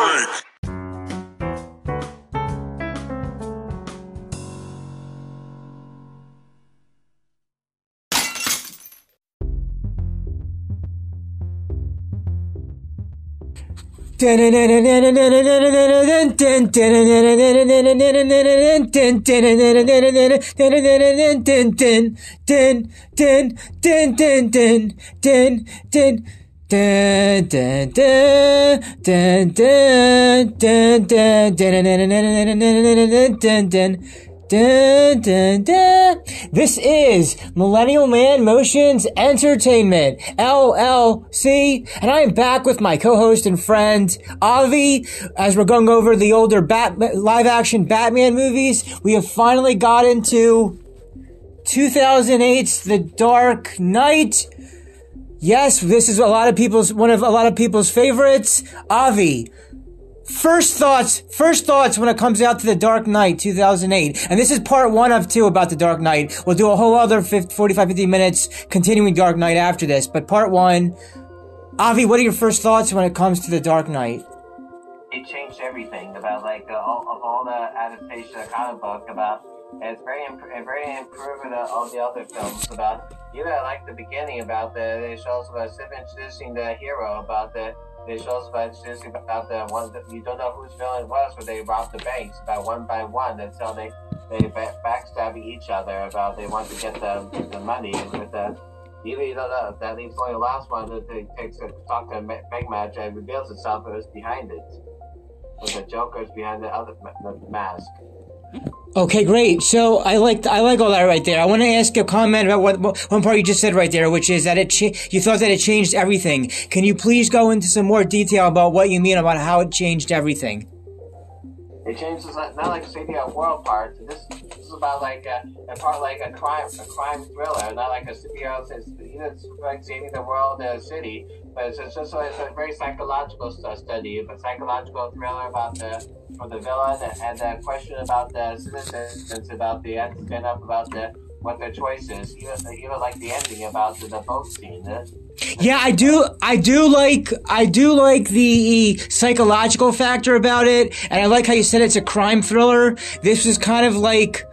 freak. Dun, dun, dun. This is Millennial Man Motions Entertainment, LLC, and I am back with my co-host and friend, Avi, as we're going over the older Bat- live-action Batman movies. We have finally got into 2008's The Dark Knight. Yes, this is a lot of people's, one of a lot of people's favorites. Avi, First thoughts, first thoughts when it comes out to The Dark Knight 2008. And this is part one of two about The Dark Knight. We'll do a whole other 50, 45, 50 minutes continuing Dark Knight after this. But part one, Avi, what are your first thoughts when it comes to The Dark Knight? It changed everything about like uh, all, of all the adaptation of the comic book about it's very imp- very improved on all the other films about even I like the beginning about the they shows about introducing the hero about the they shows about just about the one that you don't know whose villain was, but they robbed the banks about one by one until they they backstab each other about they want to get the the money with uh, the. Even you know that leaves only the last one that they takes a talk to Manager and reveals itself it was behind it. With the Joker's behind the other the mask. Okay, great. So I like I like all that right there. I want to ask a comment about what one part you just said right there, which is that it cha- you thought that it changed everything. Can you please go into some more detail about what you mean about how it changed everything? It changes not, like city of world part. This this is about like a, a part like a crime a crime thriller, not like a superhero. It's, it's like saving the world, a city, but it's, it's just it's a very psychological study, a psychological thriller about the for the villain and the question about the citizens, about the spin up about the what their choice is. Even even like the ending about the, the boat scene. Yeah, I do. I do like. I do like the psychological factor about it, and I like how you said it's a crime thriller. This was kind of like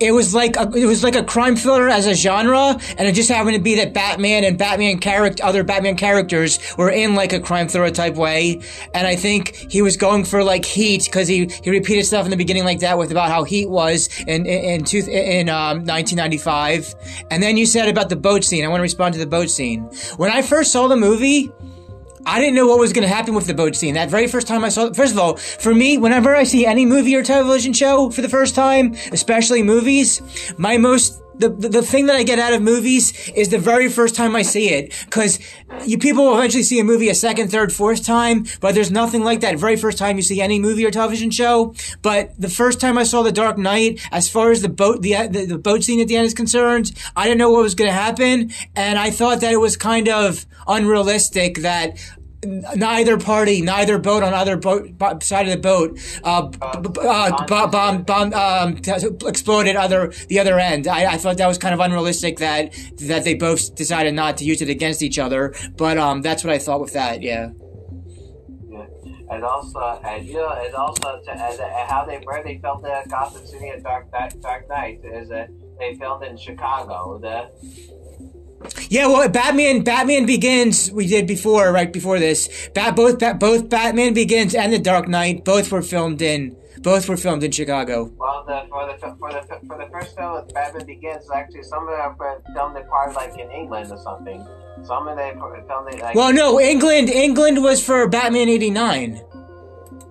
it was like a, it was like a crime thriller as a genre, and it just happened to be that Batman and Batman character, other Batman characters were in like a crime thriller type way, and I think he was going for like Heat because he he repeated stuff in the beginning like that with about how Heat was in in in, in um, 1995, and then you said about the boat scene. I want to respond to the boat scene. When I first saw the movie. I didn't know what was going to happen with the boat scene. That very first time I saw it, first of all, for me, whenever I see any movie or television show for the first time, especially movies, my most the, the, the thing that I get out of movies is the very first time I see it. Cause you people will eventually see a movie a second, third, fourth time, but there's nothing like that very first time you see any movie or television show. But the first time I saw The Dark Knight, as far as the boat, the, the, the boat scene at the end is concerned, I didn't know what was going to happen. And I thought that it was kind of unrealistic that neither party, neither boat on either boat side of the boat, uh, uh, bomb, bomb, um, exploded other the other end. I, I, thought that was kind of unrealistic that that they both decided not to use it against each other. But um, that's what I thought with that. Yeah. yeah. And also, and you know, and also to, and, and how they where they filmed the Gotham City and Dark Dark Knight is that they filmed in Chicago. The yeah, well, Batman, Batman Begins, we did before, right before this. Bat, both, bat, both Batman Begins and The Dark Knight, both were filmed in, both were filmed in Chicago. Well, the, for the for the for the first film, Batman Begins, actually, some of them filmed it part like in England or something. Some of them filmed it like. Well, no, England, England was for Batman '89.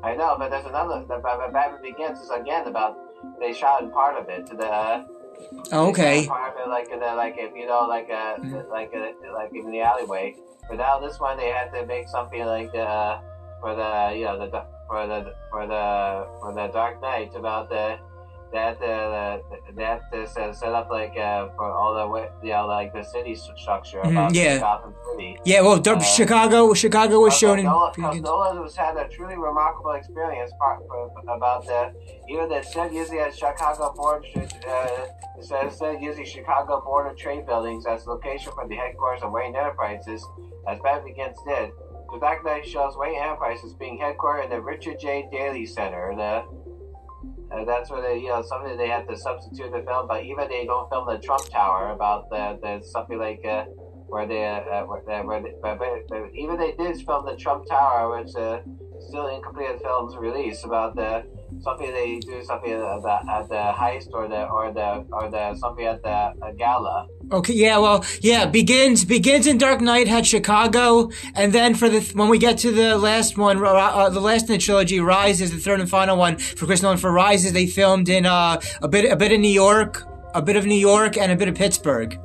I know, but there's another. The, Batman Begins is again about they shot in part of it. To the Oh, okay. Like in a, like if you know like a mm-hmm. like a, like in the alleyway. But now this one they had to make something like uh for the you know the for the for the for the Dark Knight about the that uh, that uh, set up like uh, for all the you like the city structure mm-hmm, yeah. Gotham City. Yeah, well, uh, Chicago, Chicago was shown in. Nolan was had a truly remarkable experience about the even the instead using a Chicago board uh, of using Chicago Board of Trade buildings as location for the headquarters of Wayne Enterprises, as Batman Begins did the Knight shows Wayne Enterprises being headquartered in the Richard J. Daley Center. That's where they, you know, something they had to substitute the film, but even they don't film the Trump Tower about the, the something like uh, where they, uh, where they, where they but, but, but even they did film the Trump Tower, which uh, still incomplete films release about the something they do something at the, at the heist or the or the or the something at the uh, gala. Okay, yeah, well, yeah, begins begins in Dark Knight had Chicago, and then for the when we get to the last one, uh, the last in the trilogy, Rise is the third and final one for Chris Nolan. For Rises, they filmed in uh, a bit a bit of New York, a bit of New York, and a bit of Pittsburgh.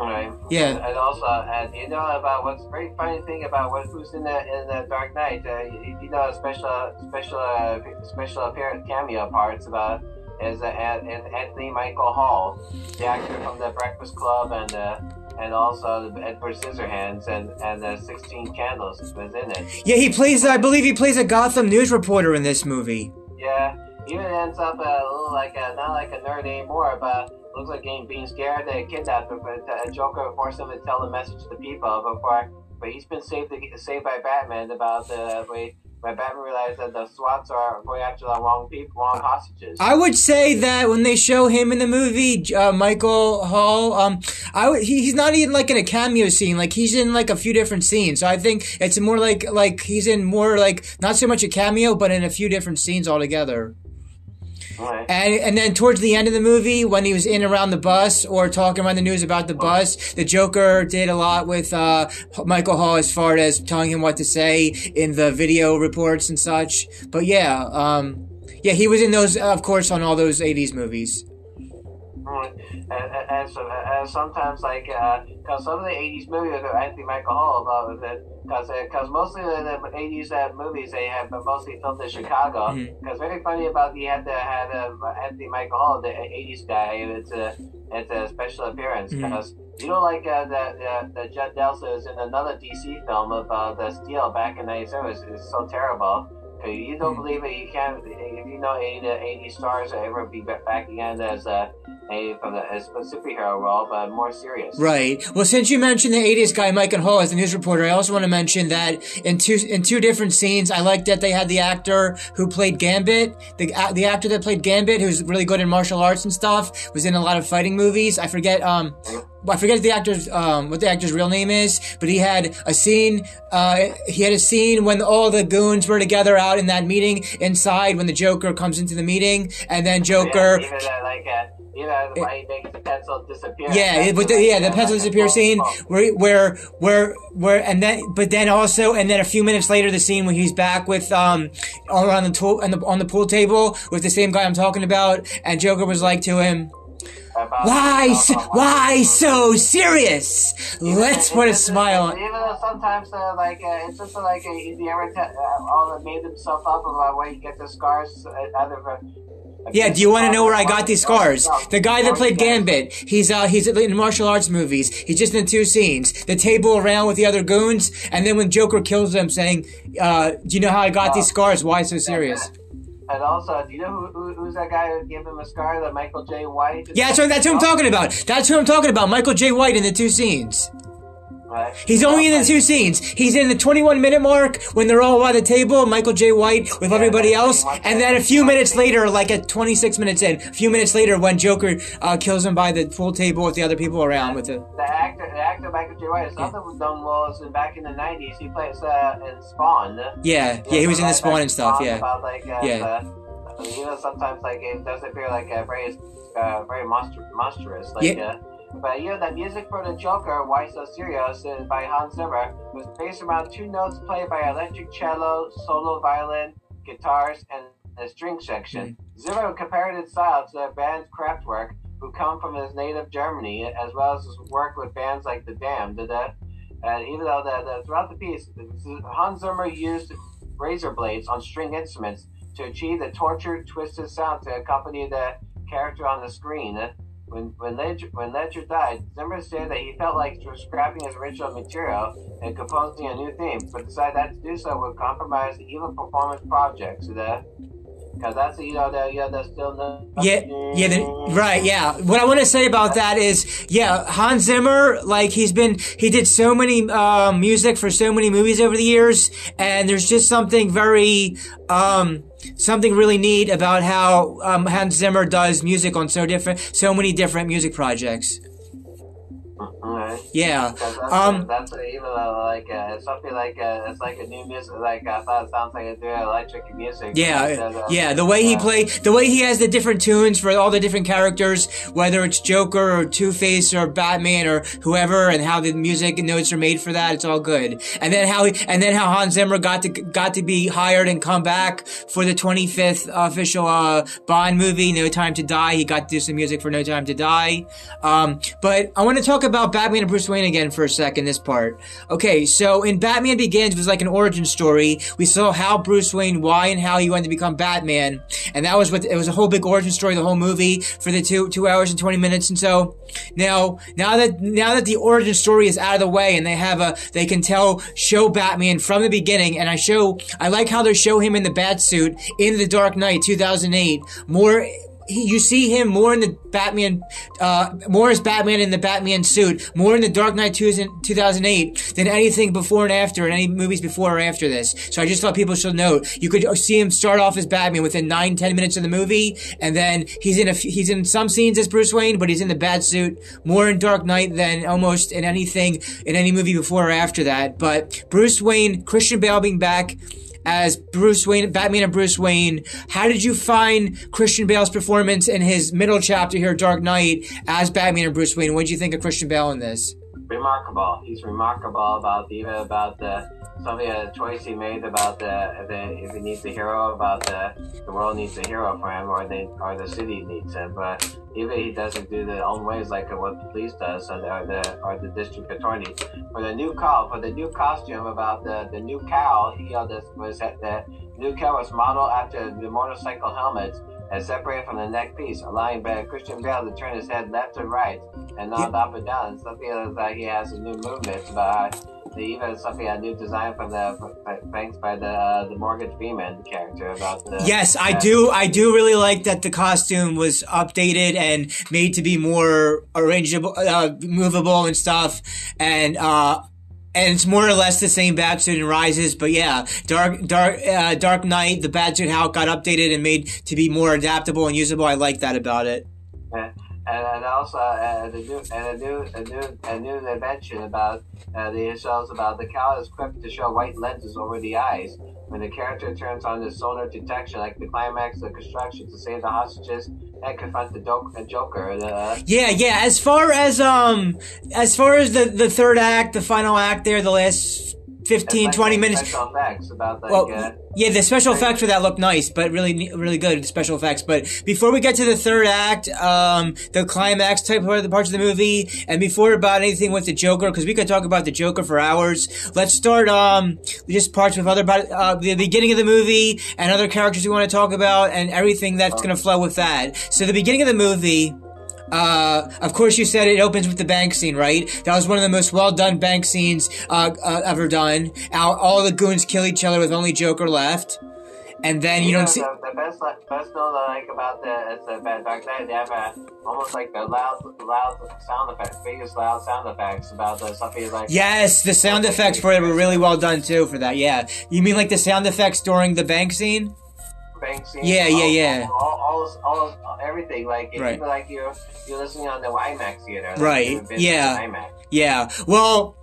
Right. Yeah. And also, and you know about what's very funny thing about what who's in the in the Dark Knight. Uh, you, you know special special uh, special appearance cameo parts about is uh, Anthony Michael Hall, the actor from the Breakfast Club and. Uh, and also the Edward Scissorhands and and the Sixteen Candles was in it. Yeah, he plays. I believe he plays a Gotham news reporter in this movie. Yeah, even ends up little like a, not like a nerd anymore, but looks like being, being scared they kidnapped him, but a Joker forced him to tell the message to the people before. But he's been saved saved by Batman about the way when Batman realized that the SWATs are going after the wrong people, wrong hostages. I would say that when they show him in the movie, uh, Michael Hall, um, I w- he, he's not even like in a cameo scene. Like he's in like a few different scenes. So I think it's more like like he's in more like not so much a cameo, but in a few different scenes altogether. Right. And and then towards the end of the movie, when he was in around the bus or talking around the news about the bus, the Joker did a lot with uh, Michael Hall as far as telling him what to say in the video reports and such. But yeah, um, yeah, he was in those, of course, on all those '80s movies. And, and, and, so, and sometimes, like, because uh, some of the 80s movies are Anthony Michael Hall about it, because because mostly the, the 80s uh, movies they have mostly filmed in Chicago. Because mm-hmm. very funny about you had to have uh, Anthony Michael Hall, the 80s guy, it's a it's a special appearance because. Mm-hmm. You know, like uh, the, the the Judd Nelson is in another DC film about the Steel back in '97. It's, it's so terrible. You don't mm-hmm. believe it. You can't. If you know any the 80 stars ever be back again as a a from the as a superhero role, but more serious. Right. Well, since you mentioned the 80s guy Michael Hall as the news reporter, I also want to mention that in two in two different scenes, I like that they had the actor who played Gambit, the the actor that played Gambit, who's really good in martial arts and stuff, was in a lot of fighting movies. I forget. Um, I forget the actor's um, what the actor's real name is, but he had a scene. Uh, he had a scene when all the goons were together out in that meeting inside when the Joker comes into the meeting, and then Joker. Yeah, uh, like, uh, you know, he makes the pencil disappear. Yeah, but the, yeah, the pencil disappear scene where where where where and then but then also and then a few minutes later the scene when he's back with um all around the tool and the on the pool table with the same guy I'm talking about, and Joker was like to him why, so, why so serious? Let's put a smile on. Even though sometimes, uh, like, uh, it's just like, uh, he ever te- uh, all made himself up about where he gets the scars uh. Uh, yeah, do you want to know where I got these scars? The guy that played Gambit, he's uh, he's in martial arts movies. He's just in two scenes: the table around with the other goons, and then when Joker kills them, saying, uh, "Do you know how I got these scars? Why so serious?" And also, do you know who, who, who's that guy who gave him a scar? The Michael Jai White. Yeah, that's, what, that's who I'm talking about. That's who I'm talking about. Michael Jai White in the two scenes. He's only in the two scenes. He's in the 21 minute mark when they're all by the table, Michael Jai White with everybody else, and then a few minutes later, like at 26 minutes in, a few minutes later when Joker uh, kills him by the pool table with the other people around with it. The actor, the actor Michael Jai White, is yeah. done well in back in the 90s. He plays uh, in Spawn. Yeah, yeah, he was in the Spawn and stuff. Yeah, about, like, uh, yeah. The, you know, sometimes like it does appear like a very, uh, very monster- monstrous. Like, yeah. But you know, the music for the Joker, Why So Serious, is by Hans Zimmer, was based around two notes played by electric cello, solo violin, guitars, and a string section. Mm-hmm. Zimmer compared its style to the band's Kraftwerk, who come from his native Germany, as well as his work with bands like The Damned. The, and even though the, the, throughout the piece, Hans Zimmer used razor blades on string instruments to achieve the tortured, twisted sound to accompany the character on the screen. When when Ledger, when Ledger died, Zimmer said that he felt like scrapping his original material and composing a new theme, but decided that to do so would compromise the even performance projects. So that Because that's know the yeah the still no. Yeah, yeah, the, right, yeah. What I want to say about that is, yeah, Hans Zimmer, like he's been, he did so many uh, music for so many movies over the years, and there's just something very, um, something really neat about how um, Hans Zimmer does music on so different, so many different music projects. Yeah. Um, that's even uh, like uh, it's something like uh, it's like a new music. Like I thought it sounds like it's doing electric music. Yeah, yeah. The way he uh, play, the way he has the different tunes for all the different characters, whether it's Joker or Two Face or Batman or whoever, and how the music and notes are made for that, it's all good. And then how, he, and then how Hans Zimmer got to got to be hired and come back for the 25th official uh, Bond movie, No Time to Die. He got to do some music for No Time to Die. Um, but I want to talk about Batman Bruce Wayne again for a second. This part, okay. So in Batman Begins was like an origin story. We saw how Bruce Wayne, why and how he wanted to become Batman, and that was what it was a whole big origin story, the whole movie for the two two hours and twenty minutes. And so now now that now that the origin story is out of the way, and they have a they can tell show Batman from the beginning, and I show I like how they show him in the bat suit in the Dark Knight 2008 more he, you see him more in the Batman, uh, more as Batman in the Batman suit, more in the Dark Knight 2008 than anything before and after, in any movies before or after this. So I just thought people should know. You could see him start off as Batman within nine, ten minutes of the movie, and then he's in a, he's in some scenes as Bruce Wayne, but he's in the bat suit more in Dark Knight than almost in anything, in any movie before or after that. But Bruce Wayne, Christian Bale being back, as Bruce Wayne, Batman and Bruce Wayne. How did you find Christian Bale's performance in his middle chapter here, Dark Knight, as Batman and Bruce Wayne? What did you think of Christian Bale in this? Remarkable. He's remarkable about even about the some of the choice he made about the it, if he needs a hero, about the the world needs a hero for him, or they or the city needs him. But even he doesn't do the own ways like what the police does, or the or the, the district attorney. For the new call, for the new costume about the the new cowl, he uh, this was the new cowl was modeled after the motorcycle helmets and separated from the neck piece, allowing Christian Bale to turn his head left to right and not up and down. Something like he has a new movement, but uh, even something a new design from the thanks by the uh, the Morgan Freeman character about the. Yes, I do. I do really like that the costume was updated and made to be more arrangeable, uh, movable and stuff, and. uh and it's more or less the same Batsuit in Rises, but yeah, Dark Dark uh, Dark Knight, the Batsuit how it got updated and made to be more adaptable and usable. I like that about it. And, and also uh, the new and a new a new a new invention about uh, the shows about the cowl is equipped to show white lenses over the eyes when the character turns on the sonar detection, like the climax of the construction to save the hostages and confront the Joker. The, yeah, yeah. As far as um, as far as the the third act, the final act, there, the last 15, like 20 minutes. Special effects about like, well, uh, yeah, the special effects for that look nice, but really, really good special effects. But before we get to the third act, um, the climax type part of the parts of the movie, and before about anything with the Joker, because we could talk about the Joker for hours. Let's start, um, just parts with other, uh, the beginning of the movie and other characters we want to talk about and everything that's going to flow with that. So the beginning of the movie, uh, of course, you said it opens with the bank scene, right? That was one of the most well done bank scenes uh, uh, ever done. All, all, the goons kill each other with only Joker left, and then you, you don't know, see. The, the best, best note I like about the is the Dark Knight. They have a, almost like the loud, loud sound effects, biggest loud sound effects about the something like. Yes, the sound effects for it were really well done too. For that, yeah. You mean like the sound effects during the bank scene? Bank scene. Yeah, all, yeah, yeah. All, all, all, all everything. Like Right. even like you're you're listening on the IMAX theater. Like Right, yeah. IMAX. Yeah. Well,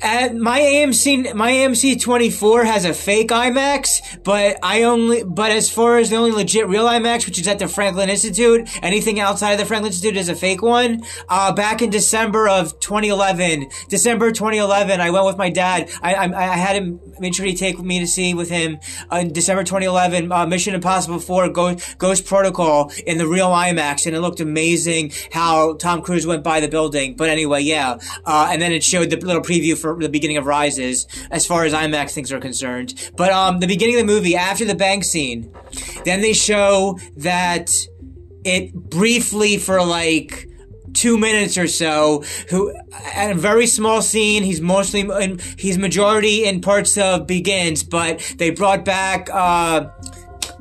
at my AMC, my AMC 24 has a fake IMAX, but I only, but as far as the only legit real IMAX, which is at the Franklin Institute, anything outside of the Franklin Institute is a fake one. Uh, back in December of 2011, December 2011, I went with my dad. I, I, I had him make sure he take me to see with him uh, in December 2011, uh, Mission Impossible 4 Ghost, Ghost Protocol in the real IMAX, and it looked amazing how Tom Cruise went by the building. But anyway, yeah. Uh, and then it showed the little preview for the beginning of Rises, as far as IMAX things are concerned. But um, the beginning of the movie, after the bank scene, then they show that it briefly for like two minutes or so who at a very small scene he's mostly in, he's majority in parts of begins but they brought back uh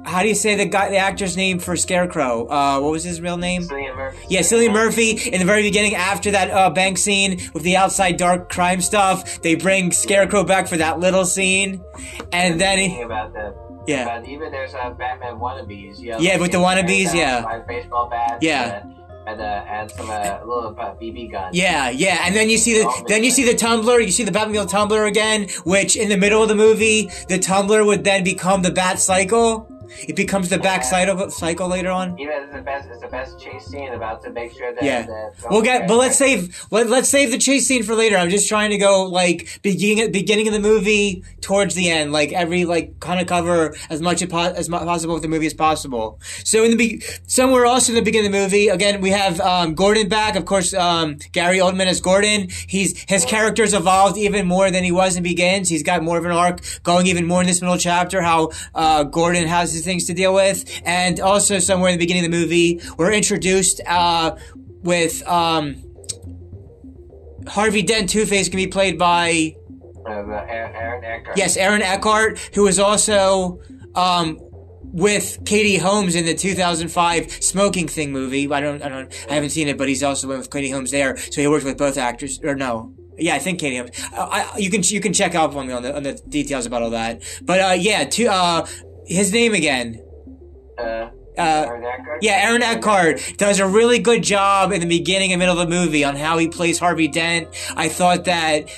how do you say the guy, the actor's name for Scarecrow? Uh, what was his real name? Cillian Murphy. Yeah, Cillian Murphy. In the very beginning, after that uh, bank scene with the outside dark crime stuff, they bring Scarecrow back for that little scene, and then he, Thinking about the Yeah. Even there's uh, Batman wannabes. Know, Yeah, like with the wannabes, yeah. baseball bats. Yeah. And, and, uh, and some uh, little uh, BB guns. Yeah, yeah, and then you see the then you see the tumbler, you see the Batmobile tumbler again, which in the middle of the movie, the tumbler would then become the Bat Cycle. It becomes the back cycle cycle later on. Even it's the best, it's the best chase scene about to make sure that. Yeah. that We'll get, but let's save let, let's save the chase scene for later. I'm just trying to go like beginning beginning of the movie towards the end, like every like kind of cover as much as, po- as possible with the movie as possible. So in the be- somewhere else in the beginning of the movie, again we have um, Gordon back. Of course, um, Gary Oldman as Gordon. He's his character's evolved even more than he was in Begins. He's got more of an arc going even more in this middle chapter. How uh, Gordon has his things to deal with, and also somewhere in the beginning of the movie we're introduced uh, with. Um, Harvey Dent Two Face can be played by Uh, Aaron, Aaron Eckhart. yes Aaron Eckhart, who was also um, with Katie Holmes in the 2005 Smoking Thing movie. I don't, I don't, I haven't seen it, but he's also with Katie Holmes there, so he worked with both actors. Or no, yeah, I think Katie Holmes. I, I, you can you can check up on me on the on the details about all that. But uh, yeah, to, uh, his name again. Uh, Uh, Aaron Yeah, Aaron Eckhart does a really good job in the beginning and middle of the movie on how he plays Harvey Dent. I thought that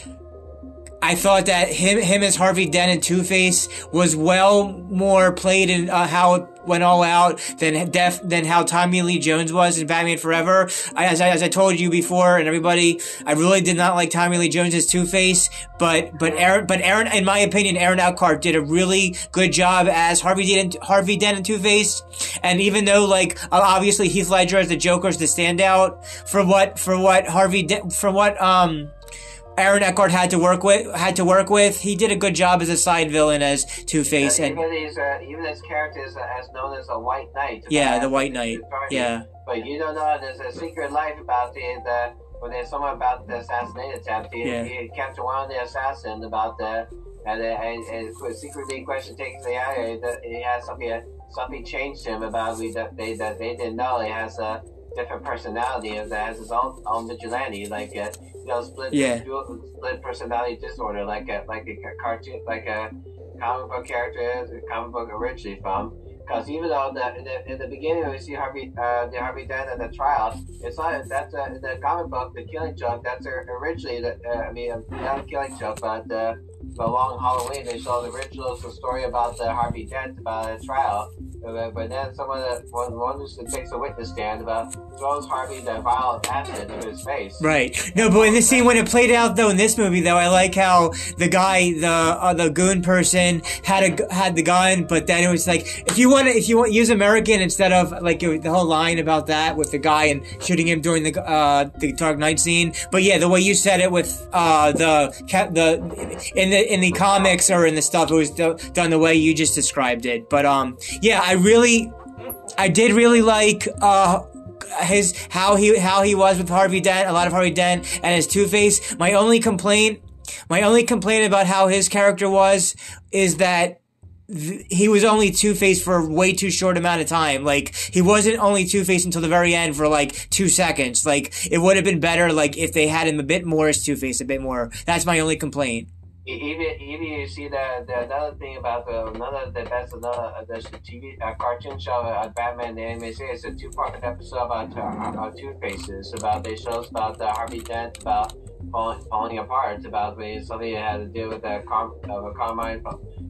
I thought that him him as Harvey Dent and Two Face was well more played in uh, how it went all out than def than how Tommy Lee Jones was in Batman Forever. I, as I as I told you before and everybody, I really did not like Tommy Lee Jones as Two Face, but but Aaron but Aaron in my opinion Aaron Eckhart did a really good job as Harvey Dent Harvey Dent and Two Face. And even though like obviously Heath Ledger as the Joker is the standout for what for what Harvey Dent for what um. Aaron Eckhart had to work with had to work with. He did a good job as a side villain as Two Face, and even his, uh, even his character is uh, as known as a White Knight. yeah, the White Knight. Yeah, But you don't know there's a secret life about the, the when there's someone about the assassination attempt. He, Yeah. he captured one of the assassins about the and uh, and, and secretly question takes the that he has something something changed him about we that they that they didn't know. He has a different personality that has his own own vigilante like uh, you know split Yeah. dual, split personality disorder like a like a cartoon like a comic book character a comic book originally from. Because even though the, in the in the beginning we see Harvey uh, the Harvey Dent at the trial, it's not that's uh, in the comic book the Killing Joke. That's uh, originally the uh, I mean uh, not a Killing Joke, but uh, the Long Halloween they show the original the story about the Harvey Dent about a trial. But, but then someone that one one who takes a witness stand about throws Harvey the violent acid to his face. right. No, but in this scene when it played out though in this movie though, I like how the guy, the uh, the goon person had a had the gun, but then it was like if you want to if you want use American instead of like it- the whole line about that with the guy and shooting him during the uh the Dark Knight scene. But yeah, the way you said it with uh the the in the in the comics or in the stuff, it was do- done the way you just described it. But um, yeah, I really, I did really like uh his how he how he was with Harvey Dent, a lot of Harvey Dent and his Two Face. My only complaint, my only complaint about how his character was is that th- he was only Two Face for way too short amount of time. Like he wasn't only Two Face until the very end for like two seconds. Like it would have been better like if they had him a bit more as Two Face, a bit more. That's my only complaint. Even even you see that the another thing about the another the best another uh, the TV uh, cartoon show uh, Batman the animated series a two part episode about uh, uh, Two Faces about they shows about the Harvey Dent about falling, falling apart about when something that had to do with the Car- uh, Carmine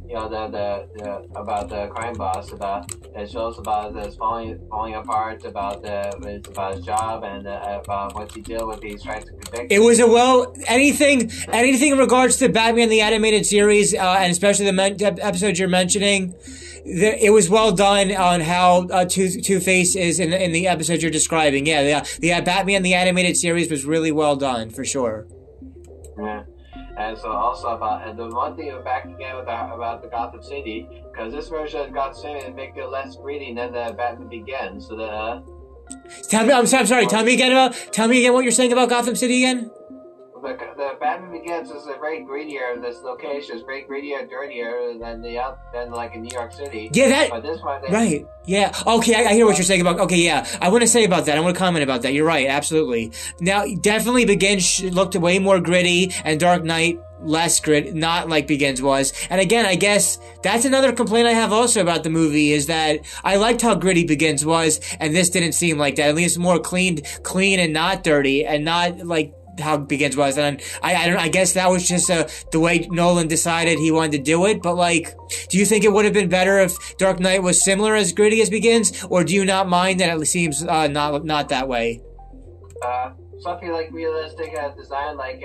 you know the, the the about the crime boss about it shows about this falling falling apart about the it's about his job and uh, about what he did with these trying to convict It was a well anything anything in regards to Batman the animated series uh, and especially the men- ep- episodes you're mentioning. The, it was well done on how uh, Two Two Face is in the, in the episode you're describing. Yeah, the, the uh, Batman the animated series was really well done for sure. Yeah. And so also about and the one thing back again with the, about the Gotham City because this version of Gotham City make it less greedy than the Batman Begins. So the uh, Tell me, I'm, I'm sorry. Tell me again about. Tell me again what you're saying about Gotham City again. The, the Batman Begins is a very greedier. This location is very greedier, dirtier than the out than like in New York City. Yeah, that But this one, they, right. Yeah. Okay, I, I hear what you're saying about. Okay, yeah. I want to say about that. I want to comment about that. You're right. Absolutely. Now, definitely Begins looked way more gritty, and Dark Knight less grit, not like Begins was. And again, I guess that's another complaint I have also about the movie is that I liked how gritty Begins was, and this didn't seem like that. At least more clean, clean and not dirty, and not like how Begins was. And I, I don't. I guess that was just uh, the way Nolan decided he wanted to do it. But like, do you think it would have been better if Dark Knight was similar as gritty as Begins, or do you not mind that it seems uh, not not that way? uh, something like realistic uh, design, like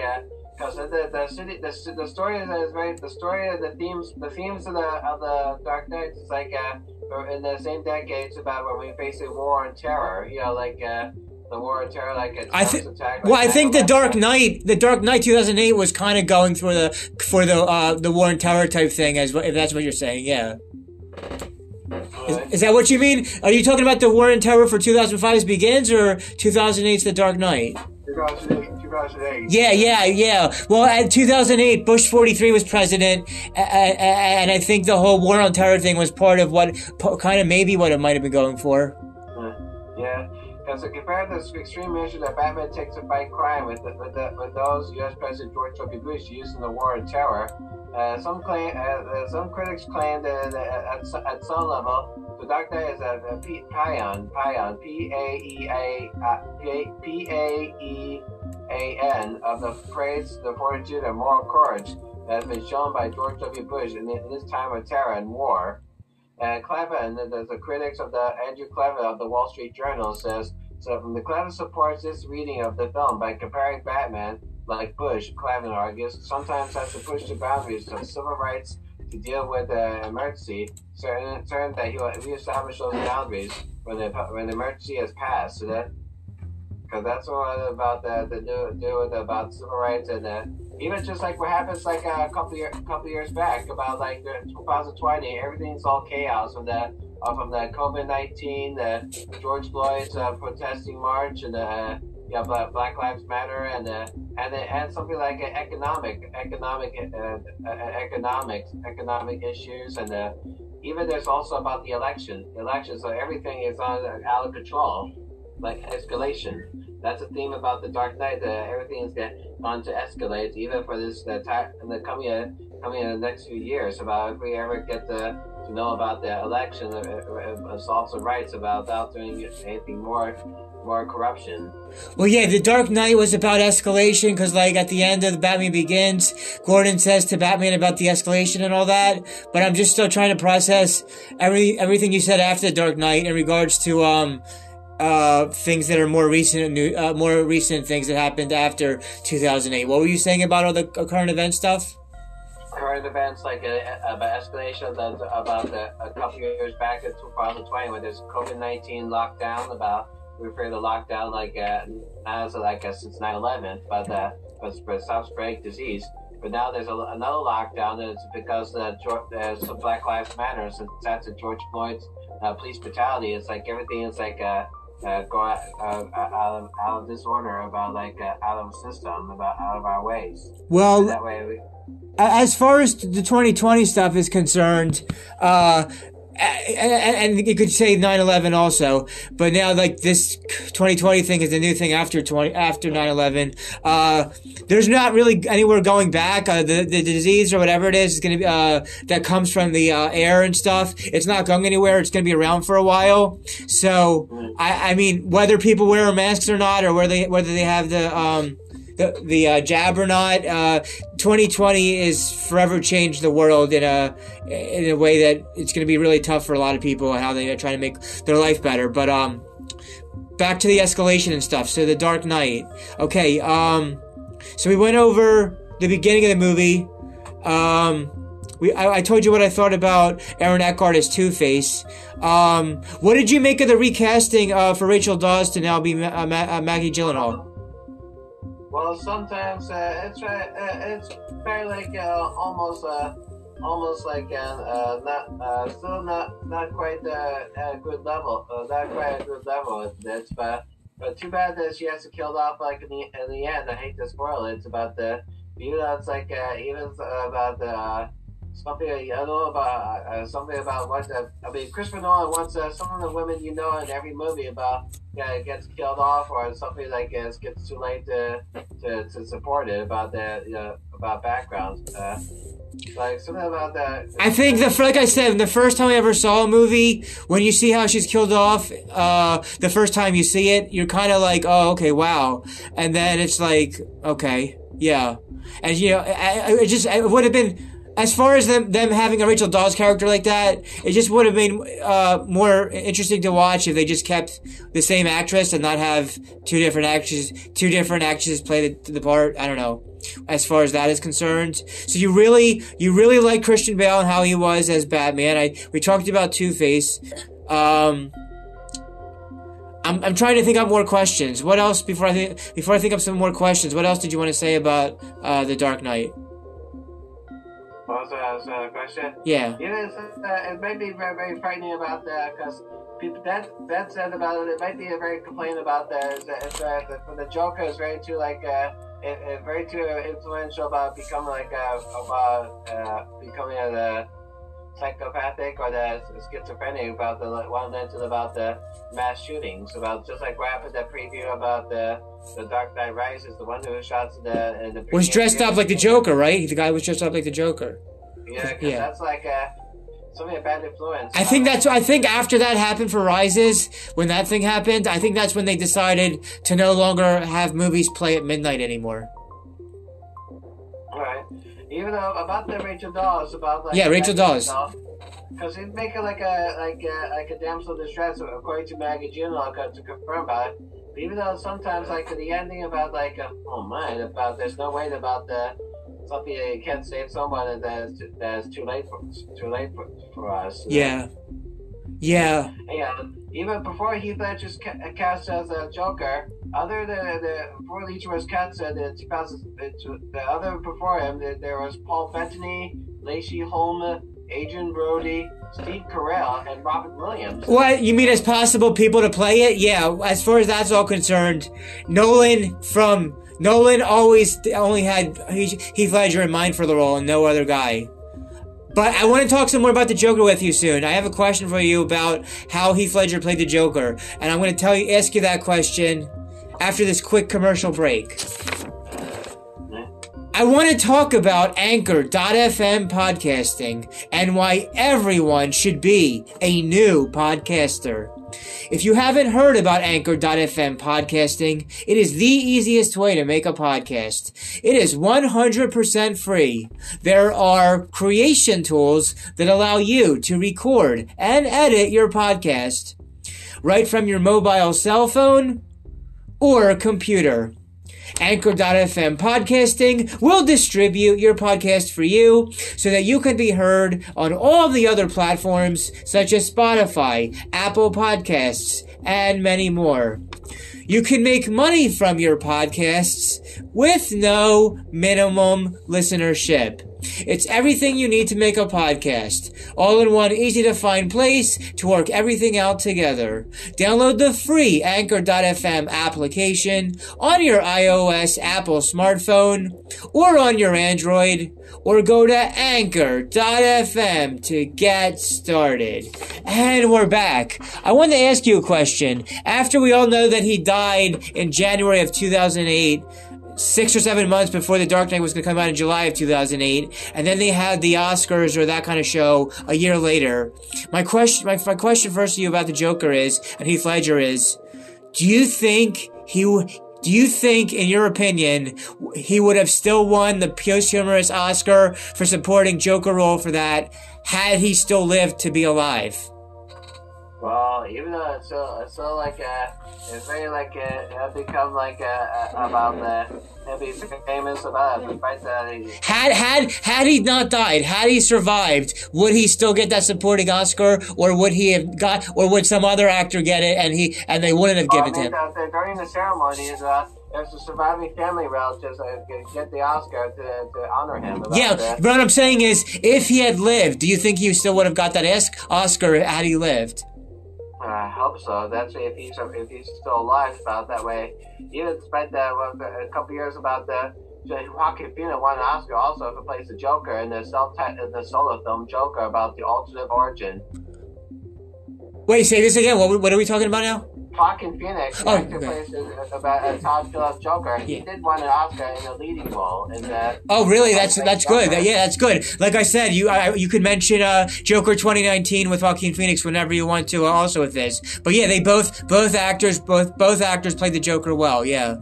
because the the city the, the story is, very the story of the themes the themes of the of the Dark Knight is like uh, in the same decade it's about when we face a war on terror. You know, like uh, the war on terror, like a I think. attack. Well, I think the 9/11. Dark Knight, the Dark Knight 2008 was kind of going for the for the uh, the War and Terror type thing, as if that's what you're saying. Yeah. Is, is that what you mean? Are you talking about the War and Terror for 2005's Begins or 2008's The Dark Knight? 2008, 2008. Yeah, yeah, yeah. Well, at 2008, Bush 43 was president, and I think the whole War on Terror thing was part of what, kind of maybe what it might have been going for. Yeah, because compared to the extreme measures that Batman takes to fight crime with the, with, the, with those U.S. President George W. Bush used in the War on Terror, uh, some claim, uh, uh, some critics claim that, at, at some level, the Dark Knight is a, a P- Pion, Pion, P A E A uh, P- P A E A N of the praise, the fortitude, and moral courage that has been shown by George W. Bush in, in this time of terror and war. And Klavan, the, the critics of the Andrew Klavan of the Wall Street Journal says, so the Klavan supports this reading of the film by comparing Batman, like Bush, Klavan argues, sometimes has to push the boundaries of civil rights to deal with the emergency, certain, certain that he will reestablish those boundaries when the, when the emergency has passed. So that, because that's what about the, the do, do with about civil rights and uh, even just like what happens like a couple year, couple years back about like the 2020, everything's all chaos from the uh, from the COVID 19, the George Floyd's uh, protesting march, and the uh, yeah, Black, Lives Matter, and uh, and and something like uh, economic economic uh, uh, economics economic issues, and uh, even there's also about the election, election. So everything is on uh, out of control, like escalation. That's a theme about the Dark Knight. That everything is going to escalate, even for this the the coming uh, coming in the next few years. About if we ever get to, to know about the election, uh, uh, assaults of rights, about without doing anything more more corruption. Well, yeah, The Dark Knight was about escalation because, like, at the end of the Batman Begins, Gordon says to Batman about the escalation and all that. But I'm just still trying to process every everything you said after The Dark Knight in regards to um uh things that are more recent uh, more recent things that happened after 2008. What were you saying about all the current event stuff? current events like uh, about escalation of the, about the, a couple years back in 2020 when there's COVID 19 lockdown about we refer to lockdown like uh, as like uh, since 9/11, but uh, but, spreading disease. But now there's a, another lockdown. It's because the Geor- there's some Black Lives Matter since that's a George Floyd's uh, police brutality. It's like everything is like uh, uh, go out, uh, out of out of disorder about like uh, out of system about out of our ways. Well, That way we. as far as the 2020 stuff is concerned, uh, and, and you could say 9/11 also, but now like this 2020 thing is the new thing after 20 after 9/11. Uh, there's not really anywhere going back. Uh, the the disease or whatever it is is going to be uh, that comes from the uh, air and stuff. It's not going anywhere. It's going to be around for a while. So I, I mean, whether people wear masks or not, or whether they whether they have the um, the the uh, jab or not. Uh, 2020 is forever changed the world in a in a way that it's going to be really tough for a lot of people how they are trying to make their life better. But um, back to the escalation and stuff. So the Dark Knight. Okay. Um, so we went over the beginning of the movie. Um, we, I, I told you what I thought about Aaron Eckhart as Two Face. Um, what did you make of the recasting uh, for Rachel Dawes to now be Ma- Ma- Maggie Gyllenhaal? Well, sometimes uh, it's uh, uh, it's very like uh, almost uh, almost like uh, uh, not uh, still not not quite uh, a good level, uh, not quite a good level. It's but but too bad that she has to killed off like in the in the end. I hate to spoil it. It's about the even though it's like uh, even about the. Uh, something I know about uh, something about what the, I mean Christopher Nolan wants uh, some of the women you know in every movie about uh, gets killed off or something like gets gets too late to to, to support it about the you know, about backgrounds. Uh, like something about that. I think the like I said, the first time I ever saw a movie, when you see how she's killed off, uh, the first time you see it, you're kind of like, oh, okay, wow, and then it's like, okay, yeah, and you know, it just it would have been as far as them them having a Rachel Dawes character like that, it just would have been uh, more interesting to watch if they just kept the same actress and not have two different actresses two different actresses play the, the part. I don't know. As far as that is concerned, so you really you really like Christian Bale and how he was as Batman. I we talked about Two Face. Um, I'm, I'm trying to think of more questions. What else before I think before I think of some more questions? What else did you want to say about uh, the Dark Knight? What was the question? Yeah. Yeah, it's, uh, it might be very, very frightening about that because people that that said about it, it might be a very complaint about that. Is that, is that the, the Joker is very too like uh, it, it very too influential about becoming like uh, about uh, becoming a psychopathic or the schizophrenic about the one mentioned about the mass shootings about just like what happened that preview about the the Dark Knight Rises the one who shot the in the was dressed up like the Joker right? The guy was dressed up like the Joker. Yeah yeah. that's like uh, a something a bad influence. I think that's I think after that happened for Rises when that thing happened I think that's when they decided to no longer have movies play at midnight anymore even though about the Rachel Dawes, about like yeah, Rachel Dawes. Because they make it like a like a, like a damsel in distress, according to Maggie Gyllenhaal, to confirm about it. But even though sometimes like the ending about like uh, oh my about there's no way about the something you can't save someone that's that's too late for too late for, for us. Yeah. Yeah. Yeah. Even before Heath Ledger's ca- cast as a Joker, other than the before Ledger was cast, uh, the, the other before him, there was Paul Bettany, Lachy Hulme, Adrien Brody, Steve Carell, and Robin Williams. What you mean as possible people to play it? Yeah. As far as that's all concerned, Nolan from Nolan always only had Heath Ledger in mind for the role and no other guy. But I want to talk some more about the Joker with you soon. I have a question for you about how Heath Ledger played the Joker, and I'm going to tell you, ask you that question after this quick commercial break. I want to talk about Anchor.fm podcasting and why everyone should be a new podcaster. If you haven't heard about Anchor.fm podcasting, it is the easiest way to make a podcast. It is 100% free. There are creation tools that allow you to record and edit your podcast right from your mobile cell phone or computer. Anchor.fm podcasting will distribute your podcast for you so that you can be heard on all the other platforms such as Spotify, Apple Podcasts, and many more. You can make money from your podcasts with no minimum listenership. It's everything you need to make a podcast, all in one easy to find place to work everything out together. Download the free Anchor.fm application on your iOS Apple smartphone or on your Android, or go to Anchor.fm to get started. And we're back. I want to ask you a question. After we all know that he died in January of 2008, six or seven months before The Dark Knight was going to come out in July of 2008, and then they had the Oscars or that kind of show a year later. My question, my, my question first to you about the Joker is, and Heath Ledger is, do you think he, do you think, in your opinion, he would have still won the posthumous Oscar for supporting Joker role for that had he still lived to be alive? Well, even though it's so, it's so like a, it's very like a, it become like uh, about the he'll be famous about it. Despite that, Had had had he not died, had he survived, would he still get that supporting Oscar, or would he have got, or would some other actor get it, and he and they wouldn't have well, I given mean, it to him? during the ceremony, uh, there's the surviving family relatives uh, get the Oscar to, to honor him. About Yeah, that. but what I'm saying is, if he had lived, do you think he still would have got that Os- Oscar had he lived? I hope so. That's if he's if he's still alive. About that way, even spent uh, a couple years about the. Joaquin Phoenix won an Oscar also for plays the Joker in the self the solo film Joker about the alternate origin. Wait, say this again. What, what are we talking about now? Joaquin Phoenix, Oh, actor plays about uh, Todd Phillips Joker. He Yeah. did win an Oscar in a leading role in the. Oh, really? That's that's good. Yeah, that's good. Like I said, you I, you could mention uh, Joker 2019 with Joaquin Phoenix whenever you want to. uh, Also with this, but yeah, they both both actors both both actors played the Joker well. Yeah,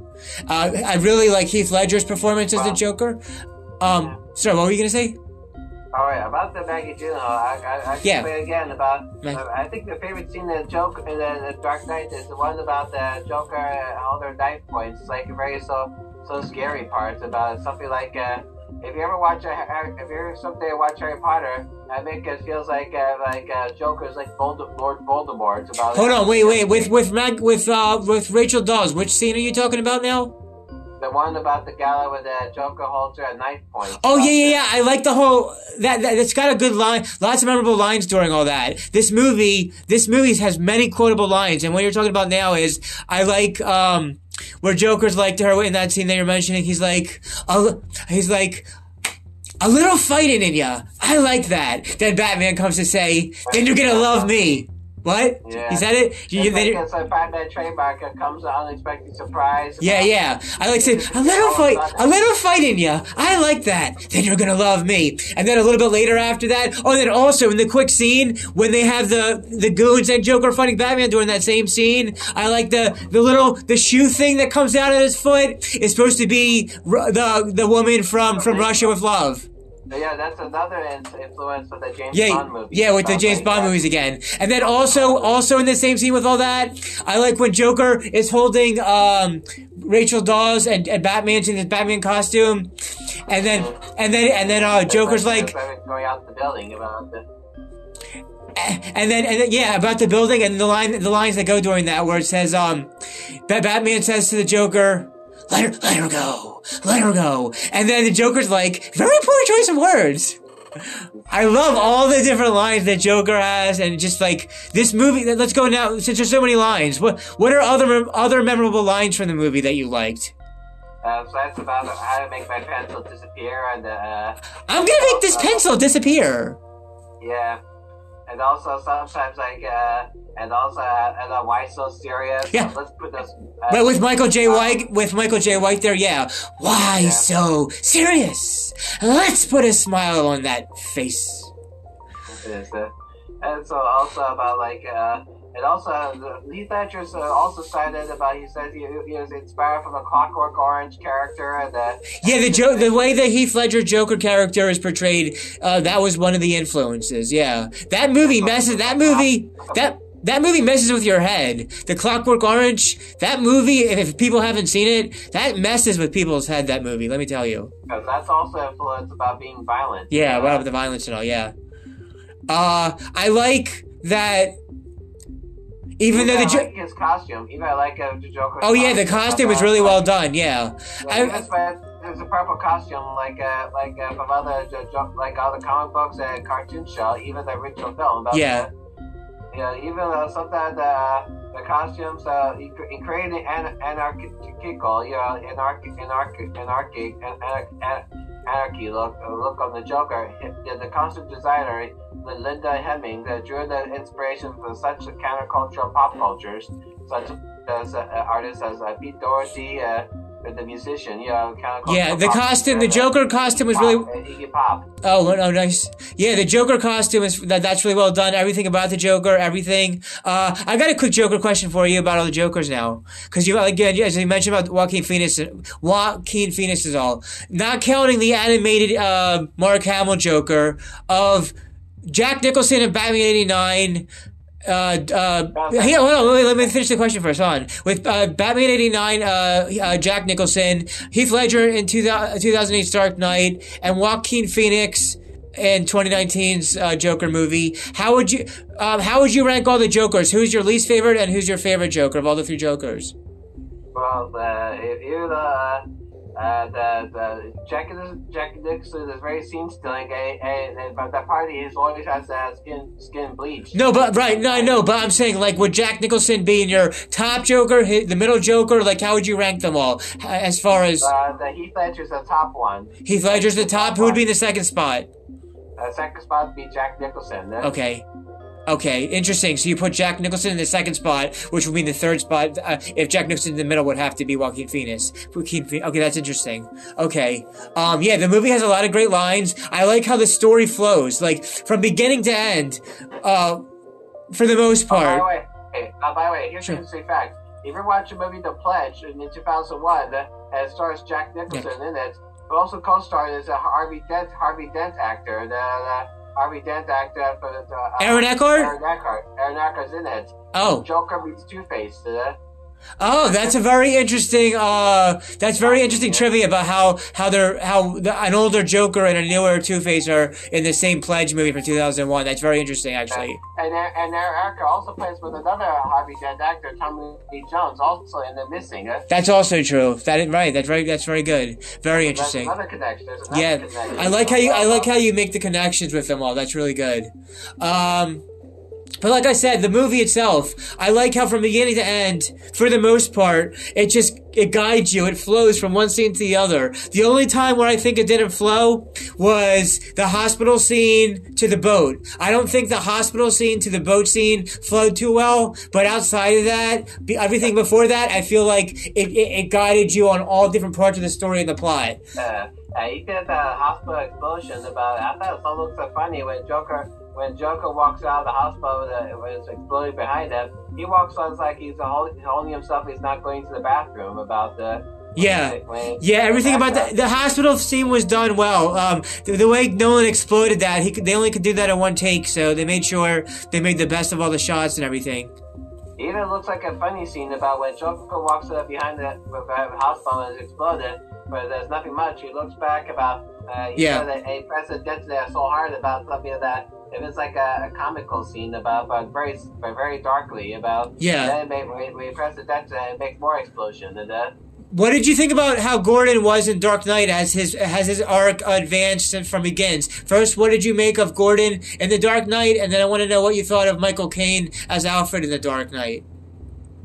uh, I really like Heath Ledger's performance as the Joker. Um, sorry, what were you gonna say? All right, about the Maggie Gyllenhaal, I, I, I can Yeah. say again about. Mag- uh, I think the favorite scene in the Joker in the, the Dark Knight is the one about the Joker and all their knife points. It's like a very so so scary parts about something like. Uh, if you ever watch, a, if you ever someday watch Harry Potter, I think it feels like uh, like uh, Joker's like Voldemort, Lord Voldemort. It's about Hold on, wait, wait. With with Mag with uh with Rachel Dawes, which scene are you talking about now? The one about the gala with the Joker holds her at knife point. Oh yeah, yeah, yeah. I like the whole that, that. It's got a good line. Lots of memorable lines during all that. This movie, this movie has many quotable lines, and what you're talking about now is I like um where Joker's like to her in that scene that you're mentioning. He's like, a, he's like. A little fighting in ya. I like that. Then Batman comes to say, "Then you're gonna love me." What? Yeah. He said it. You, It's then like, it's like trademark. It comes an unexpected surprise. Yeah, yeah. I like saying a little oh, fight, a little fight in you. I like that. Then you're gonna love me. And then a little bit later after that, oh, then also in the quick scene when they have the the goons and Joker fighting Batman during that same scene, I like the the little the shoe thing that comes out of his foot is supposed to be the the woman from from Russia with Love. Yeah, that's another influence of the James Yeah, Bond movies. yeah, with the James like Bond that. movies again. And then also, also in the same scene with all that, I like when Joker is holding um, Rachel Dawes and, and Batman's in his Batman costume, and then and then and then uh, Joker's like, going out the building about the. and then and then, yeah, about the building and the line the lines that go during that where it says um, Batman says to the Joker. Let her, let her go. Let her go. And then the Joker's like, very poor choice of words. I love all the different lines that Joker has, and just like this movie. Let's go now, since there's so many lines. What what are other other memorable lines from the movie that you liked? Uh, so that's about how to make my pencil disappear, and uh, I'm gonna make this pencil disappear. yeah, and also sometimes like uh, and also uh, and uh, why so serious? Yeah. let's put this. Uh, But with Michael Jai White, with Michael Jai White there, yeah. Why Yeah. so serious? Let's put a smile on that face. and so also about like uh, and also Heath Ledger's uh, also cited about he says he, he was inspired from the Clockwork Orange character and uh, Yeah, the jo- the way the Heath Ledger Joker character is portrayed, uh, that was one of the influences. Yeah, that movie messes. That movie that. That movie messes with your head. The Clockwork Orange, that movie, if, if people haven't seen it, that messes with people's head, that movie, let me tell you. because that's also influence about being violent. Yeah, about the violence and all, yeah. Uh, I like that, even though the, I jo- like his costume, even I like uh, the Joker. oh yeah, the costume is really well done, yeah. I- That's why there's a purple costume, like uh, like uh, from other like other comic books and cartoon show, even the original film. About Yeah. The, yeah, even uh, sometimes uh, the costumes uh, in in creating an anarchical, you know, anarch anarch anarchy anarch, anarchy look look on the Joker. The, costume designer Lindy Hemming drew the inspiration for such countercultural pop cultures, such as uh, artists as uh, Pete Doherty, uh, the musician, you know, countercultural. Yeah, the costume, the Joker costume was really. Oh, oh, nice. Yeah, the Joker costume is that that's really well done. Everything about the Joker, everything. Uh, I got a quick Joker question for you about all the Jokers now, because you again, as you mentioned about Joaquin Phoenix, Joaquin Phoenix is all not counting the animated uh, Mark Hamill Joker of Jack Nicholson in Batman '89. Uh, uh, here, hold on, wait, let me finish the question first. Hold on. With uh, Batman '89, uh, uh, Jack Nicholson, Heath Ledger in 2000, 2008's Dark Knight, and Joaquin Phoenix in 2019's uh, Joker movie. How would you, um, how would you rank all the Jokers? Who's your least favorite, and who's your favorite Joker of all the three Jokers? Well, uh, if you uh, uh, the the Jack Jack Nicholson is very scene stealing, and, and, but that party is always has uh, skin skin bleach. No, but right, no, I know, but I'm saying like would Jack Nicholson be in your top Joker, the middle Joker? Like how would you rank them all as far as? Uh, the Heath Ledger's the top one. Heath Ledger's the top. Who would be in the second spot? Uh, second spot would be Jack Nicholson. Okay. Okay, interesting. So you put Jack Nicholson in the second spot, which would mean the third spot. Uh, if Jack Nicholson in the middle would have to be Joaquin Phoenix. Joaquin Phoenix. Okay, that's interesting. Okay, um, yeah, the movie has a lot of great lines. I like how the story flows, like from beginning to end. Uh, for the most part. Oh, by the way, hey, uh, by the way, here's sure. an interesting fact. If you ever watch the movie The Pledge in 2001, uh, it stars Jack Nicholson yeah. in it, who also co-starred as a Harvey Dent Harvey Dent actor. The, the Harvey Dent actor for the uh, Aaron Eckhart. Aaron Eckhart. Aaron Eckhart's in it. Oh. Joker meets Two Face. Uh, Oh, that's a very interesting. Uh, that's very interesting trivia about how how they're how the, an older Joker and a newer Two Face are in the same Pledge movie from two thousand one. That's very interesting, actually. And and, Erica also plays with another Harvey Dent actor, Tommy Lee Jones, also in The Missing. That's also true. That is right. That's very that's very good. Very interesting. Another connection. Another yeah, connection. I like how you I like how you make the connections with them all. That's really good. Um. But like I said, the movie itself, I like how from beginning to end, for the most part, it just, it guides you. It flows from one scene to the other. The only time where I think it didn't flow was the hospital scene to the boat. I don't think the hospital scene to the boat scene flowed too well, but outside of that, everything before that, I feel like it, it, it guided you on all different parts of the story and the plot. Uh, uh, did the hospital explosion about, I thought it looked so funny when Joker when Joker walks out of the hospital when it's exploding behind him, he walks on like he's holding himself. He's not going to the bathroom. About the yeah, yeah. Everything about the, the hospital scene was done well. Um, the, the way Nolan exploded that, he could, they only could do that in one take, so they made sure they made the best of all the shots and everything. It even looks like a funny scene about when Joker walks up behind the, the hospital and it's exploded, but there's nothing much. He looks back about uh, yeah. that a president gets there so hard about something that it was like a, a, comical scene about, but very, but very darkly about. Yeah. Then make, we, we press the detonate and it makes more explosion, and then. What did you think about how Gordon was in Dark Knight as his has his arc advanced from begins? First, what did you make of Gordon in the Dark Knight, and then I want to know what you thought of Michael Caine as Alfred in the Dark Knight.